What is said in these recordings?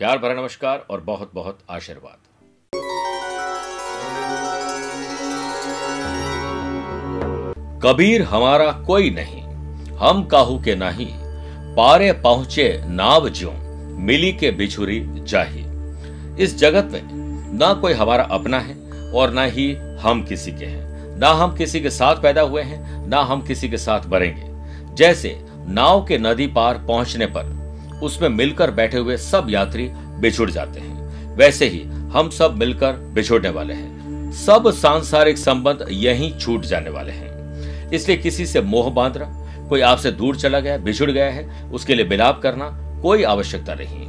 प्यार भरा नमस्कार और बहुत बहुत आशीर्वाद। कबीर हमारा कोई नहीं, हम काहू के नहीं, पारे पहुँचे नाव ज्यो, मिली के बिछुरी जाही। इस जगत में ना कोई हमारा अपना है और ना ही हम किसी के हैं। ना हम किसी के साथ पैदा हुए हैं, ना हम किसी के साथ मरेंगे। जैसे नाव के नदी पार पहुँचने पर उसमें मिलकर बैठे हुए सब यात्री बिछुड़ जाते हैं। वैसे ही हम सब मिलकर बिछुड़ने वाले हैं। सब सांसारिक संबंध यहीं छूट जाने वाले हैं। इसलिए किसी से मोह बांधना, कोई आपसे दूर चला गया, बिछुड़ गया है, उसके लिए बिलाप करना कोई आवश्यकता नहीं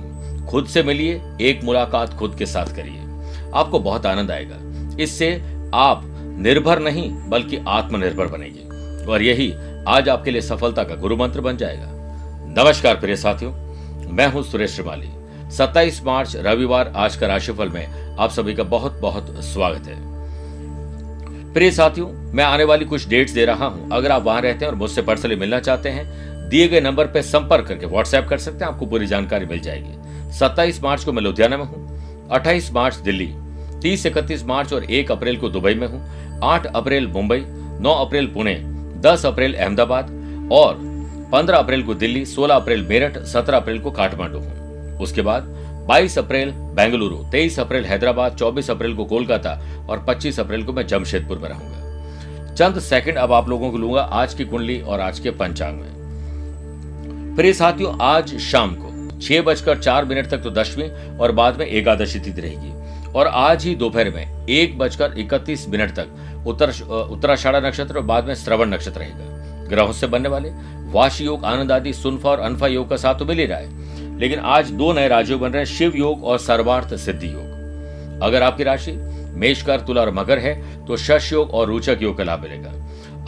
खुद से मिलिए, एक मुलाकात खुद के साथ करिए। आपको बहुत आनंद आएगा। इससे आप निर्भर नहीं, बल्कि आत्मनिर्भर बनेंगे। और यही आज आपके लिए सफलता का गुरु मंत्र बन जाएगा। नमस्कार प्रिय साथियों। मैं हूँ सुरेश श्रीमाली 27 मार्च, रविवार, आज का राशिफल में आप सभी का बहुत बहुत स्वागत है। प्रिय साथियों, मैं आने वाली कुछ डेट्स दे रहा हूँ। अगर आप वहाँ रहते हैं और मुझसे पर्सनली मिलना चाहते हैं, दिए गए नंबर पर संपर्क करके व्हाट्सएप कर सकते हैं, आपको पूरी जानकारी मिल जाएगी। 27 मार्च को मैं लुधियाना में हूँ 28 मार्च दिल्ली 30 इकतीस मार्च और 1 अप्रैल को दुबई में हूँ 8 अप्रैल मुंबई 9 अप्रैल पुणे 10 अप्रैल अहमदाबाद और 15 अप्रैल को दिल्ली 16 अप्रैल मेरठ 17 अप्रैल को काठमांडू उसके बाद 22 अप्रैल बेंगलुरु 23 अप्रैल हैदराबाद 24 अप्रैल को कोलकाता और 25 अप्रैल को मैं जमशेदपुर में रहूँगा। चंद सेकंड अब आप लोगों को लूँगा आज की कुंडली और आज के पंचांग में। प्रिय साथियों, आज शाम को छह बजकर चार मिनट तक तो दशवीं और बाद में एकादशी तिथि रहेगी। और आज ही दोपहर में एक बजकर इकतीस मिनट तक उत्तर, उत्तराषाढ़ा नक्षत्र और बाद में श्रवण नक्षत्र रहेगा। ग्रहों से बनने वाले, वाश योग, आनंद आदि, सुनफा और अनफा योग का साथ तो मिल ही रहा है। लेकिन आज दो नए राजयोग बन रहे हैं, शिव योग और सर्वार्थ सिद्धि योग। अगर आपकी राशि मेषकर, तुला और मकर है तो शश योग और रोचक योग का लाभ मिलेगा।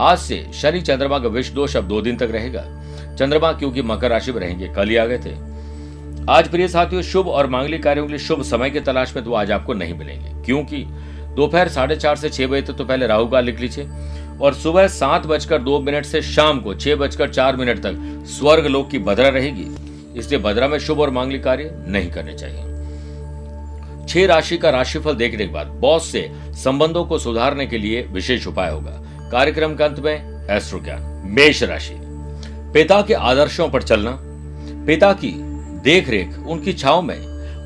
आज से शनि चंद्रमा का विष दोष अब दो दिन तक रहेगा। चंद्रमा क्योंकि मकर राशि में रहेंगे, कल ही आ गए थे। आज प्रिय साथियों, शुभ और मांगलिक कार्यों के लिए शुभ समय की तलाश में तो आज आपको नहीं मिलेंगे, क्योंकि दोपहर साढ़े चार से छह बजे तक तो पहले राहु काल लिख लीजिए। और सुबह सात बजकर दो मिनट से शाम को छह बजकर चार मिनट तक स्वर्ग लोक की भद्रा रहेगी। इसलिए भद्रा में शुभ और मांगलिक कार्य नहीं करने चाहिए। छह राशि का राशिफल देखने के बाद बॉस से संबंधों को सुधारने के लिए विशेष उपाय होगा। कार्यक्रम के अंत में एस्ट्रो ज्ञान मेष राशि। पिता के आदर्शों पर चलना, पिता की देख रेख उनकी छाव में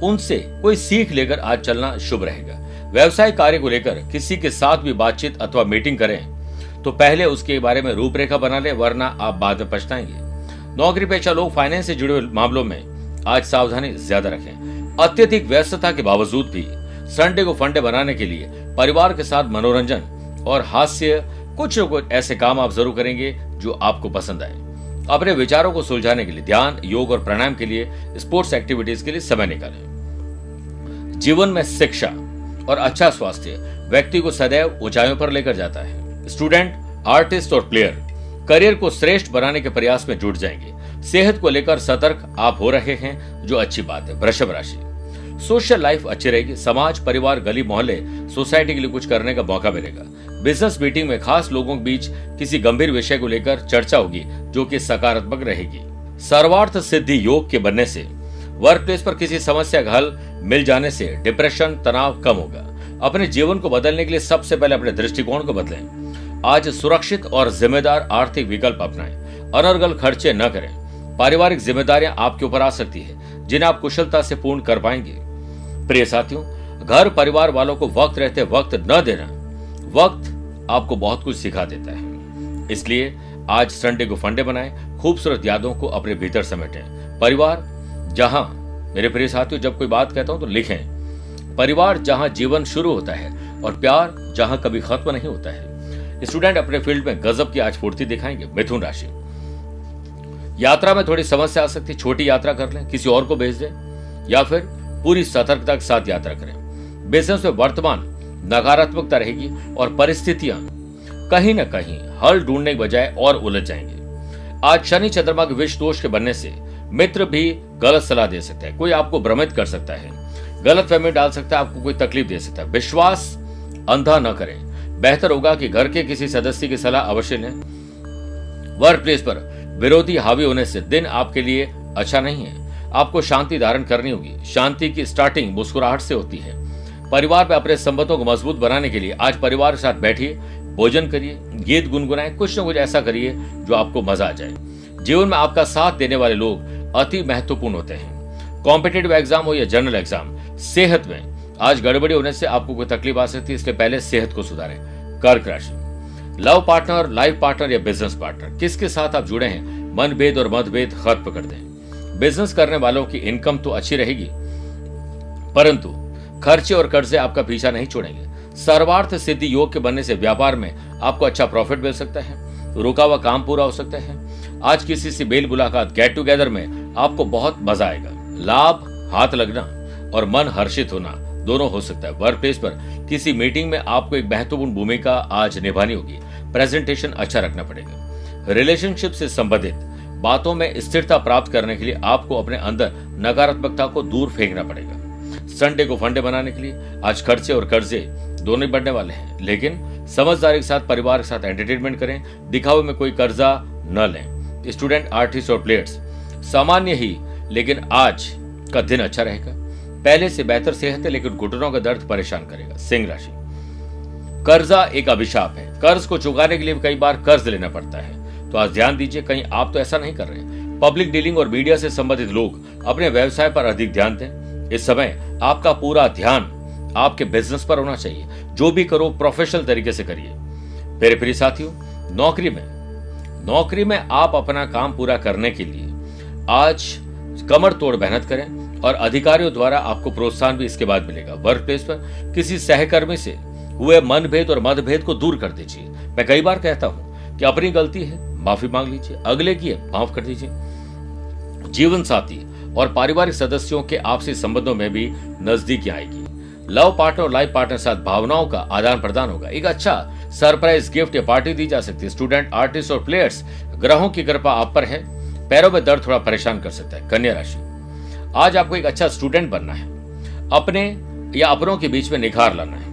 उनसे कोई सीख लेकर आज चलना शुभ रहेगा। व्यवसाय कार्य को लेकर किसी के साथ भी बातचीत अथवा मीटिंग करें। तो पहले उसके बारे में रूपरेखा बना ले, वरना आप बाद में पछताएँगे। नौकरी पेशा लोग फाइनेंस से जुड़े मामलों में आज सावधानी ज़्यादा रखें। अत्यधिक व्यस्तता के बावजूद भी संडे को फंडे बनाने के लिए परिवार के साथ मनोरंजन और हास्य, कुछ न कुछ ऐसे काम आप ज़रूर करेंगे जो आपको पसंद आए। अपने विचारों को सुलझाने के लिए ध्यान, योग और प्राणायाम के लिए स्पोर्ट्स एक्टिविटीज़ के लिए समय निकालें। जीवन में शिक्षा और अच्छा स्वास्थ्य व्यक्ति को सदैव ऊंचाइयों पर लेकर जाता है। स्टूडेंट, आर्टिस्ट और प्लेयर, करियर को श्रेष्ठ बनाने के प्रयास में जुट जाएँगे। सेहत को लेकर सतर्क आप हो रहे हैं, जो अच्छी बात है, वृषभ राशि। सोशल लाइफ अच्छी रहेगी, समाज, परिवार, गली, मोहल्ले, सोसाइटी के लिए कुछ करने का मौका मिलेगा। बिज़नेस मीटिंग में खास लोगों के बीच किसी गंभीर विषय को लेकर चर्चा होगी, जो कि सकारात्मक रहेगी। सर्वार्थ सिद्धि योग के बनने से वर्क प्लेस पर किसी समस्या का हल मिल जाने से डिप्रेशन तनाव कम होगा। अपने जीवन को बदलने के लिए सबसे पहले अपने दृष्टिकोण को बदलें। आज सुरक्षित और जिम्मेदार आर्थिक विकल्प अपनाएँ। अनर्गल खर्चे न करें। पारिवारिक जिम्मेदारियाँ आपके ऊपर आ सकती है, जिन्हें आप कुशलता से पूर्ण कर पाएँगे। प्रिय साथियों, घर परिवार वालों को वक्त रहते वक्त न देना वक्त आपको बहुत कुछ सिखा देता है। इसलिए आज संडे को फंडे बनाएँ, खूबसूरत यादों को अपने भीतर समेटें। परिवार, जहाँ मेरे प्रिय साथियों, जब कोई बात कहता हूँ तो लिखें। परिवार जहाँ जीवन शुरू होता है और प्यार जहाँ कभी खत्म नहीं होता है। स्टूडेंट अपने फ़ील्ड में गजब की आज फूर्ति दिखाएँगे। मिथुन राशि। यात्रा में थोड़ी समस्या आ सकती है। छोटी यात्रा कर लें, किसी और को भेज दें, या फिर पूरी सतर्कता के साथ यात्रा करें। बिज़नेस में वर्तमान नकारात्मकता रहेगी और परिस्थितियाँ कहीं ना कहीं हल ढूँढने के बजाय और उलझ जाएँगे। आज शनि चंद्रमा के विष दोष के बनने से मित्र भी गलत सलाह दे सकते हैं। कोई आपको भ्रमित कर सकता है। गलत फहमी डाल सकता है, आपको कोई तकलीफ़ दे सकता है। विश्वास अंधा न करें। बेहतर होगा कि घर के किसी सदस्य की सलाह अवश्य लें। वर्क प्लेस पर विरोधी हावी होने से दिन आपके लिए अच्छा नहीं है। आपको शांति धारण करनी होगी। शांति की स्टार्टिंग मुस्कुराहट से होती है। परिवार में अपने संबंधों को मज़बूत बनाने के लिए आज परिवार के साथ बैठिए, भोजन करिए, गीत गुनगुनाएँ, कुछ न कुछ ऐसा करिए जो आपको मज़ा आ जाए। जीवन में आपका साथ देने वाले लोग अति महत्वपूर्ण होते हैं। कॉम्पिटेटिव एग्ज़ाम हो या जनरल एग्ज़ाम सेहत में आज गड़बड़ी होने से आपको कोई तकलीफ़ आ सकती है, इसलिए पहले सेहत को सुधारें। कर्क राशि। लव पार्टनर लाइफ पार्टनर या बिज़नेस पार्टनर किसके साथ आप जुड़े हैं? मनभेद और मतभेद खत्म कर दें। बिज़नेस करने वालों की इनकम तो अच्छी रहेगी, परंतु खर्चे और कर्जे आपका पीछा नहीं छोड़ेंगे। सर्वार्थ सिद्धि योग के बनने से व्यापार में आपको अच्छा प्रॉफिट मिल सकता है, रुका हुआ काम पूरा हो सकता है। आज किसी से बेल मुलाकात गेट टुगेदर में आपको बहुत मज़ा आएगा। लाभ, हाथ लगना और मन हर्षित होना दोनों हो सकता है। वर्क प्लेस पर किसी मीटिंग में आपको एक महत्वपूर्ण भूमिका आज निभानी होगी। प्रेजेंटेशन अच्छा रखना पड़ेगा। रिलेशनशिप से संबंधित बातों में स्थिरता प्राप्त करने के लिए आपको अपने अंदर नकारात्मकता को दूर फेंकना पड़ेगा। संडे को फंडे बनाने के लिए आज खर्चे और कर्जे दोनों ही बढ़ने वाले हैं। लेकिन समझदारी के साथ, परिवार के साथ एंटरटेनमेंट करें, दिखावे में कोई कर्जा न लें। स्टूडेंट आर्टिस्ट और प्लेयर्स सामान्य ही लेकिन आज का दिन अच्छा रहेगा। पहले से बेहतर सेहत है, लेकिन घुटनों का दर्द परेशान करेगा। सिंह राशि। कर्जा एक अभिशाप है। कर्ज को चुकाने के लिए कई बार कर्ज लेना पड़ता है। तो आज ध्यान दीजिए, कहीं आप तो ऐसा नहीं कर रहे पब्लिक डीलिंग और मीडिया से संबंधित लोग अपने व्यवसाय पर अधिक ध्यान दें। इस समय आपका पूरा ध्यान आपके बिज़नेस पर होना चाहिए। जो भी करो, प्रोफेशनल तरीके से करिए। मेरे प्रिय साथियों, नौकरी में नौकरी में आप अपना काम पूरा करने के लिए आज कमर तोड़ मेहनत करें और अधिकारियों द्वारा आपको प्रोत्साहन भी इसके बाद मिलेगा। वर्क प्लेस पर किसी सहकर्मी से हुए मनभेद और मतभेद को दूर कर दीजिए। मैं कई बार कहता हूँ कि अपनी गलती है, माफ़ी मांग लीजिए, अगले की है, माफ़ कर दीजिए। जीवन साथी और पारिवारिक सदस्यों के आपसी संबंधों में भी नजदीकी आएगी। लव पार्टनर और लाइफ पार्टनर साथ भावनाओं का आदान प्रदान होगा। एक अच्छा सरप्राइज़ गिफ्ट या पार्टी दी जा सकती है। स्टूडेंट, आर्टिस्ट और प्लेयर्स, ग्रहों की कृपा आप पर है। पैरों में दर्द थोड़ा परेशान कर सकता है, कन्या राशि। आज आपको एक अच्छा स्टूडेंट बनना है। अपने या अपनों के बीच में निखार लाना है।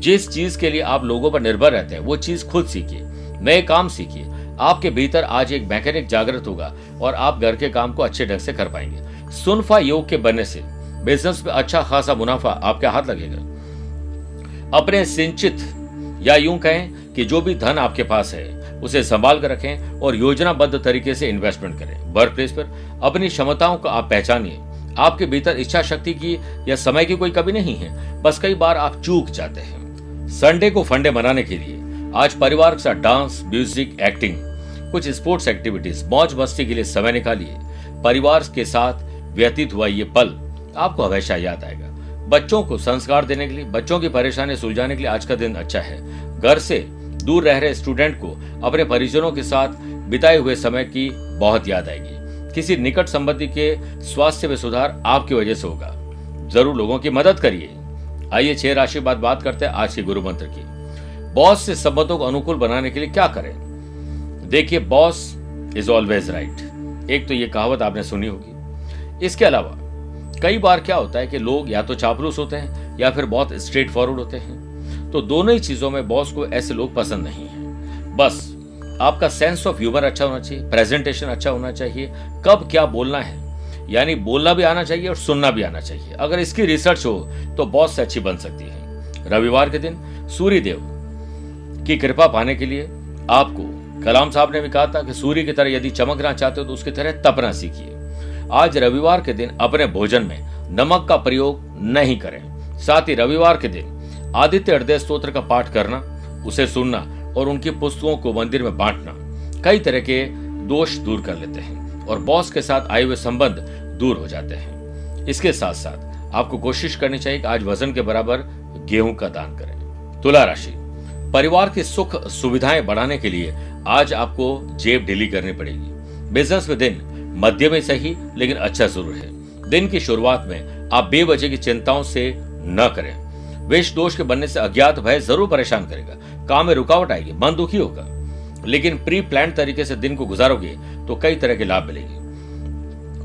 जिस चीज़ के लिए आप लोगों पर निर्भर रहते हैं, वो चीज़ खुद सीखिए, नए काम सीखिए। आपके भीतर आज एक मैकेनिक जागृत होगा और आप घर के काम को अच्छे ढंग से कर पाएँगे। सुनफा योग के बनने से बिज़नेस में अच्छा खासा मुनाफा आपके हाथ लगेगा। अपने सिंचित या यूँ कहें कि जो भी धन आपके पास है उसे संभाल कर रखें और योजनाबद्ध तरीके से इन्वेस्टमेंट करें। वर्क प्लेस पर अपनी क्षमताओं को आप पहचानिए। आपके भीतर इच्छा शक्ति की या समय की कोई कमी नहीं है, बस कई बार आप चूक जाते हैं। संडे को फंडे मनाने के लिए आज परिवार के साथ डांस म्यूज़िक एक्टिंग कुछ स्पोर्ट्स एक्टिविटीज़ मौज मस्ती के लिए समय निकालिए। परिवार के साथ व्यतीत हुआ ये पल आपको हमेशा याद आएगा। बच्चों को संस्कार देने के लिए, बच्चों की परेशानी सुलझाने के लिए आज का दिन अच्छा है। घर से दूर रह रहे स्टूडेंट को अपने परिजनों के साथ बिताए हुए समय की बहुत याद आएगी। किसी निकट संबंधी के स्वास्थ्य में सुधार आपकी वजह से होगा। ज़रूर लोगों की मदद करिए। आइए छह राशि बाद बात करते हैं आज के गुरु मंत्र की। बॉस से संबंधों को अनुकूल बनाने के लिए क्या करें? देखिए, बॉस इज़ ऑलवेज राइट एक तो ये कहावत आपने सुनी होगी। इसके अलावा, कई बार क्या होता है कि लोग या तो चापलूस होते हैं या फिर बहुत स्ट्रेट फॉरवर्ड होते हैं। तो दोनों ही चीज़ों में बॉस को ऐसे लोग पसंद नहीं है। बस, आपका सेंस ऑफ़ ह्यूमर अच्छा होना चाहिए प्रेजेंटेशन अच्छा होना चाहिए, कब क्या बोलना है, यानी बोलना भी आना चाहिए और सुनना भी आना चाहिए। अगर इसकी रिसर्च हो तो बॉस से अच्छी बन सकती है। रविवार के दिन सूर्य देव की कृपा पाने के लिए आपको, कलाम साहब ने भी कहा था कि सूर्य की तरह यदि चमकना चाहते हो तो उसकी तरह तपना सीखिए। आज रविवार के दिन अपने भोजन में नमक का प्रयोग नहीं करें। साथ ही रविवार के दिन आदित्य हृदय स्त्रोत्र का पाठ करना, उसे सुनना और उनकी पुस्तकों को मंदिर में बांटना, कई तरह के दोष दूर कर लेते हैं और बॉस के साथ आए हुए संबंध दूर हो जाते हैं। इसके साथ साथ आपको कोशिश करनी चाहिए कि आज वज़न के बराबर गेहूँ का दान करें। तुला राशि, परिवार की सुख सुविधाएँ बढ़ाने के लिए आज आपको जेब ढीली करनी पड़ेगी। बिज़नेस में दिन मध्य में सही लेकिन अच्छा ज़रूर है। दिन की शुरुआत में आप बेवजह की चिंताओं से न करें। वेश दोष के बनने से अज्ञात भय ज़रूर परेशान करेगा। काम में रुकावट आएगी, मन दुखी होगा। लेकिन प्री प्लान तरीके से दिन को गुजारोगे तो कई तरह के लाभ मिलेंगे।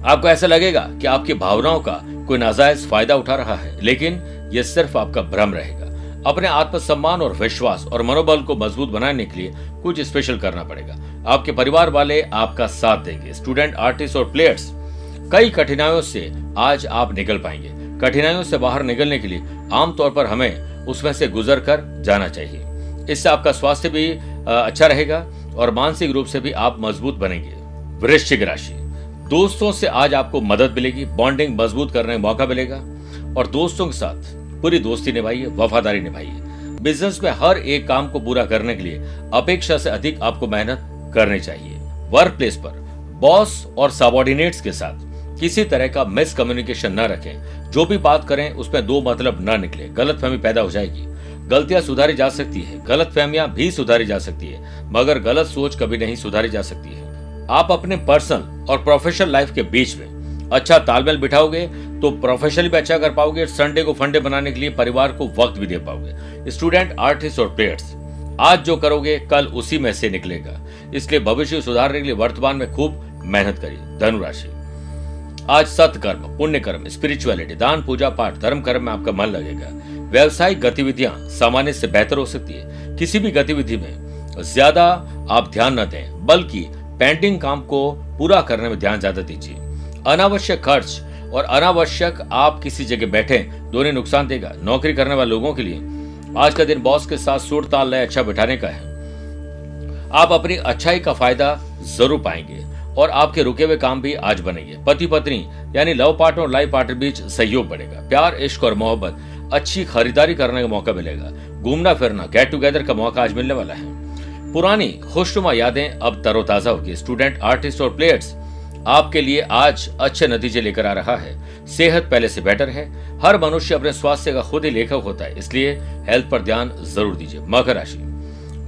आपको ऐसा लगेगा कि आपकी भावनाओं का कोई नाजायज फ़ायदा उठा रहा है, लेकिन यह सिर्फ़ आपका भ्रम रहेगा। अपने आत्मसम्मान और विश्वास और मनोबल को मज़बूत बनाने के लिए कुछ स्पेशल करना पड़ेगा। आपके परिवार वाले आपका साथ देंगे स्टूडेंट आर्टिस्ट और प्लेयर्स कई कठिनाइयों से आज आप निकल पाएँगे। कठिनाइयों से बाहर निकलने के लिए आमतौर पर हमें उसमें से गुजर कर जाना चाहिए। इससे आपका स्वास्थ्य भी अच्छा रहेगा और मानसिक रूप से भी आप मज़बूत बनेंगे। वृश्चिक राशि। दोस्तों से आज आपको मदद मिलेगी, बॉन्डिंग मज़बूत करने का मौका मिलेगा और दोस्तों के साथ पूरी दोस्ती निभाइए, वफादारी निभाइए। बिज़नेस में हर एक काम को पूरा करने के लिए अपेक्षा से अधिक आपको मेहनत करनी चाहिए। वर्क प्लेस पर बॉस और सबॉर्डिनेट्स के साथ किसी तरह का मिस कम्युनिकेशन न रखें। जो भी बात करें, उसमें दो मतलब न निकले। गलत फहमी पैदा हो जाएगी। गलतियाँ सुधारी जा सकती है। गलत फहमियाँ भी सुधारी जा सकती है। मगर गलत सोच कभी नहीं सुधारी जा सकती है। आप अपने पर्सनल और प्रोफेशनल लाइफ के बीच में अच्छा तालमेल बिठाओगे तो प्रोफेशनली भी अच्छा कर पाओगे संडे को फंडे बनाने के लिए परिवार को वक्त भी दे पाओगे। स्टूडेंट आर्टिस्ट और प्लेयर्स आज जो करोगे, कल उसी में से निकलेगा। इसलिए भविष्य सुधारने के लिए वर्तमान में खूब मेहनत करिए। धनुराशि। आज सत्कर्म पुण्य कर्म स्पिरिचुअलिटी दान, पूजा पाठ, धर्म कर्म में आपका मन लगेगा। व्यवसायिक गतिविधियाँ सामान्य से बेहतर हो सकती है। किसी भी गतिविधि में ज़्यादा आप ध्यान न दें, बल्कि पेंटिंग काम को पूरा करने में ध्यान ज़्यादा दीजिए। अनावश्यक खर्च और अनावश्यक आप किसी जगह बैठे, दोनों नुकसान देगा। नौकरी करने वाले लोगों के लिए आज का दिन बॉस के साथ सुर ताल लय अच्छा बिठाने का है। आप अपनी अच्छाई का फ़ायदा ज़रूर पाएँगे। और आपके रुके हुए काम भी आज बनेंगे। पति पत्नी यानी लव पार्टनर और लाइफ पार्टनर बीच सहयोग बढ़ेगा। प्यार, इश्क और मोहब्बत, अच्छी खरीदारी करने का मौका मिलेगा। घूमना फिरना गेट टुगेदर का मौका आज मिलने वाला है। पुरानी, खुशनुमा यादें अब तरोताजा होगी। स्टूडेंट आर्टिस्ट और प्लेयर्स आपके लिए आज अच्छे नतीजे लेकर आ रहा है। सेहत पहले से बेटर है। हर मनुष्य अपने स्वास्थ्य का खुद ही लेखक होता है। इसलिए हेल्थ पर ध्यान ज़रूर दीजिए। मकर राशि।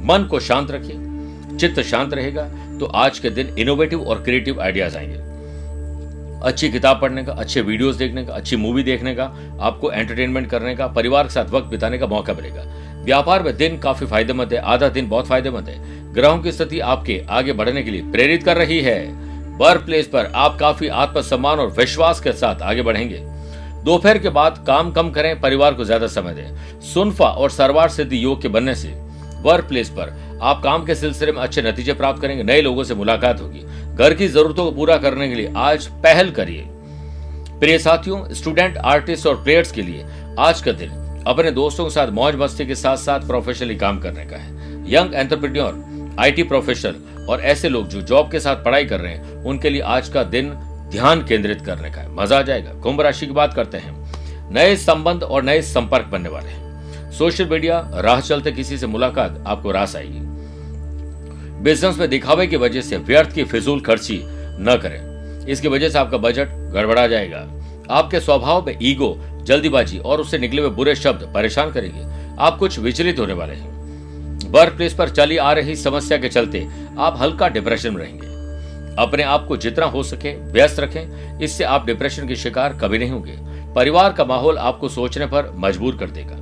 मन को शांत रखिए। चित्त शांत रहेगा। तो आज के दिन इनोवेटिव और क्रिएटिव आइडियाज़ आएँगे। अच्छी किताब पढ़ने का, अच्छे वीडियोस देखने का, अच्छी मूवी देखने का, आपको एंटरटेनमेंट करने का, परिवार के साथ वक्त बिताने का मौका मिलेगा। व्यापार में दिन काफ़ी फ़ायदेमंद है, आधा दिन बहुत फ़ायदेमंद है। ग्रहों की स्थिति आपके आगे बढ़ने के लिए प्रेरित कर रही है। वर्क प्लेस पर आप काफ़ी आत्मसम्मान और विश्वास के साथ आगे बढ़ेंगे। दोपहर के बाद काम कम करें, परिवार को ज़्यादा समय दें। सुनफा और सरवार सिद्धि योग के बनने से वर्क प्लेस पर आप काम के सिलसिले में अच्छे नतीजे प्राप्त करेंगे, नए लोगों से मुलाकात होगी। घर की जरूरतों को पूरा करने के लिए आज पहल करिए। प्रिय साथियों स्टूडेंट आर्टिस्ट और प्लेयर्स के लिए आज का दिन अपने दोस्तों के साथ मौज मस्ती के साथ साथ प्रोफेशनली काम करने का है। यंग एंटरप्रेन्योर आईटी प्रोफेशनल और ऐसे लोग जो जॉब के साथ पढ़ाई कर रहे हैं, उनके लिए आज का दिन ध्यान केंद्रित करने का है। मज़ा आ जाएगा। कुंभ राशि की बात करते हैं। नए संबंध और नए संपर्क बनने वाले हैं। सोशल मीडिया राह चलते किसी से मुलाकात आपको रास आएगी। बिज़नेस में दिखावे की वजह से व्यर्थ की फिजूल खर्ची न करें। इसकी वजह से आपका बजट गड़बड़ा जाएगा। आपके स्वभाव में ईगो, जल्दीबाजी और उससे निकले हुए बुरे शब्द परेशान करेंगे। आप कुछ विचलित होने वाले हैं। वर्क प्लेस पर चली आ रही समस्या के चलते आप हल्का डिप्रेशन में रहेंगे। अपने आप को जितना हो सके व्यस्त रखें। इससे आप डिप्रेशन के शिकार कभी नहीं होंगे। परिवार का माहौल आपको सोचने पर मजबूर कर देगा।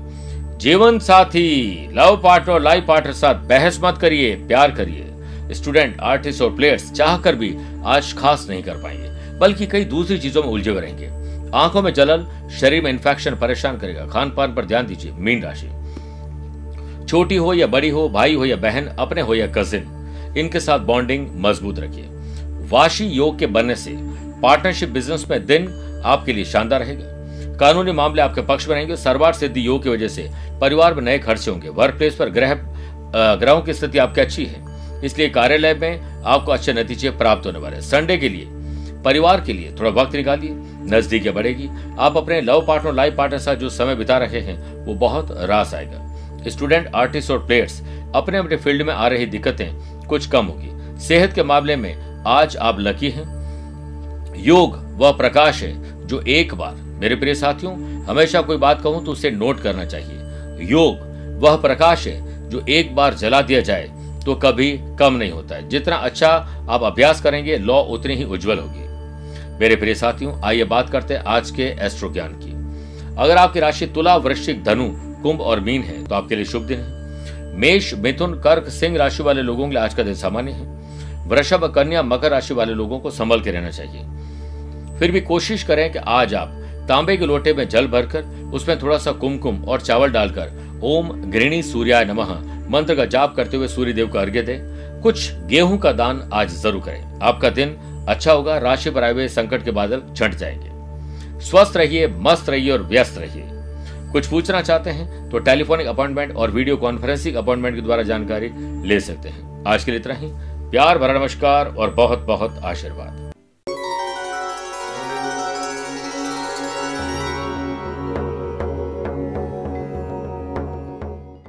जीवन साथी, लव पार्टनर, लाइफ पार्टनर साथ बहस मत करिए, प्यार करिए। स्टूडेंट, आर्टिस्ट और प्लेयर्स चाह कर भी आज खास नहीं कर पाएँगे, बल्कि कई दूसरी चीज़ों में उलझे हुए रहेंगे। आँखों में जलन, शरीर में इंफेक्शन परेशान करेगा। खान पान पर ध्यान दीजिए, मीन राशि। छोटी हो या बड़ी हो, भाई हो या बहन, अपने हो या कजिन इनके साथ बॉन्डिंग मज़बूत रखिए। वाशी योग के बनने से पार्टनरशिप बिज़नेस में दिन आपके लिए शानदार रहेगा। कानूनी मामले आपके पक्ष में रहेंगे। सर्वार सिद्धि योग की वजह से परिवार में नए खर्चे होंगे। वर्क प्लेस पर ग्रह ग्रहों की स्थिति आपकी अच्छी है। इसलिए कार्यालय में आपको अच्छे नतीजे प्राप्त होने वाले संडे के लिए, परिवार के लिए थोड़ा वक्त निकालिए, नजदीकियाँ बढ़ेगी। आप अपने लव पार्टनर लाइफ पार्टनर साथ जो समय बिता रहे हैं, वो बहुत रास आएगा। स्टूडेंट आर्टिस्ट और प्लेयर्स अपने अपने फ़ील्ड में आ रही दिक्कतें कुछ कम होगी। सेहत के मामले में आज आप लकी हैं। योग वह प्रकाश है, जो एक बार। मेरे प्रिय साथियों, हमेशा कोई बात कहूँ तो उसे नोट करना चाहिए। योग वह प्रकाश है, जो एक बार जला दिया जाए तो कभी कम नहीं होता है। जितना अच्छा आप अभ्यास करेंगे लॉ उतनी ही उज्जवल होगी। मेरे प्रिय साथियों, आइए बात करते हैं आज के एस्ट्रो ज्ञान की। अगर आपकी राशि तुला, वृश्चिक, धनु, कुंभ और मीन है तो आपके लिए शुभ दिन है। मेष, मिथुन, कर्क, सिंह राशि वाले लोगों के लिए आज का दिन सामान्य है। वृषभ, कन्या, मकर राशि वाले लोगों को संभल के रहना चाहिए। फिर भी कोशिश करें कि आज आप तांबे के लोटे में जल भरकर, उसमें थोड़ा सा कुमकुम और चावल डालकर, ओम गृणी सूर्याय नमः मंत्र का जाप करते हुए सूर्य देव को अर्घ्य दें। कुछ गेहूँ का दान आज ज़रूर करें। आपका दिन अच्छा होगा, राशि पर आए हुए संकट के बादल छंट जाएँगे। स्वस्थ रहिए, मस्त रहिए और व्यस्त रहिए। कुछ पूछना चाहते हैं तो टेलीफोनिक अपॉइंटमेंट और वीडियो कॉन्फ्रेंसिंग अपॉइंटमेंट के द्वारा जानकारी ले सकते हैं। आज के लिए इतना ही। प्यार, भरा नमस्कार और बहुत बहुत आशीर्वाद।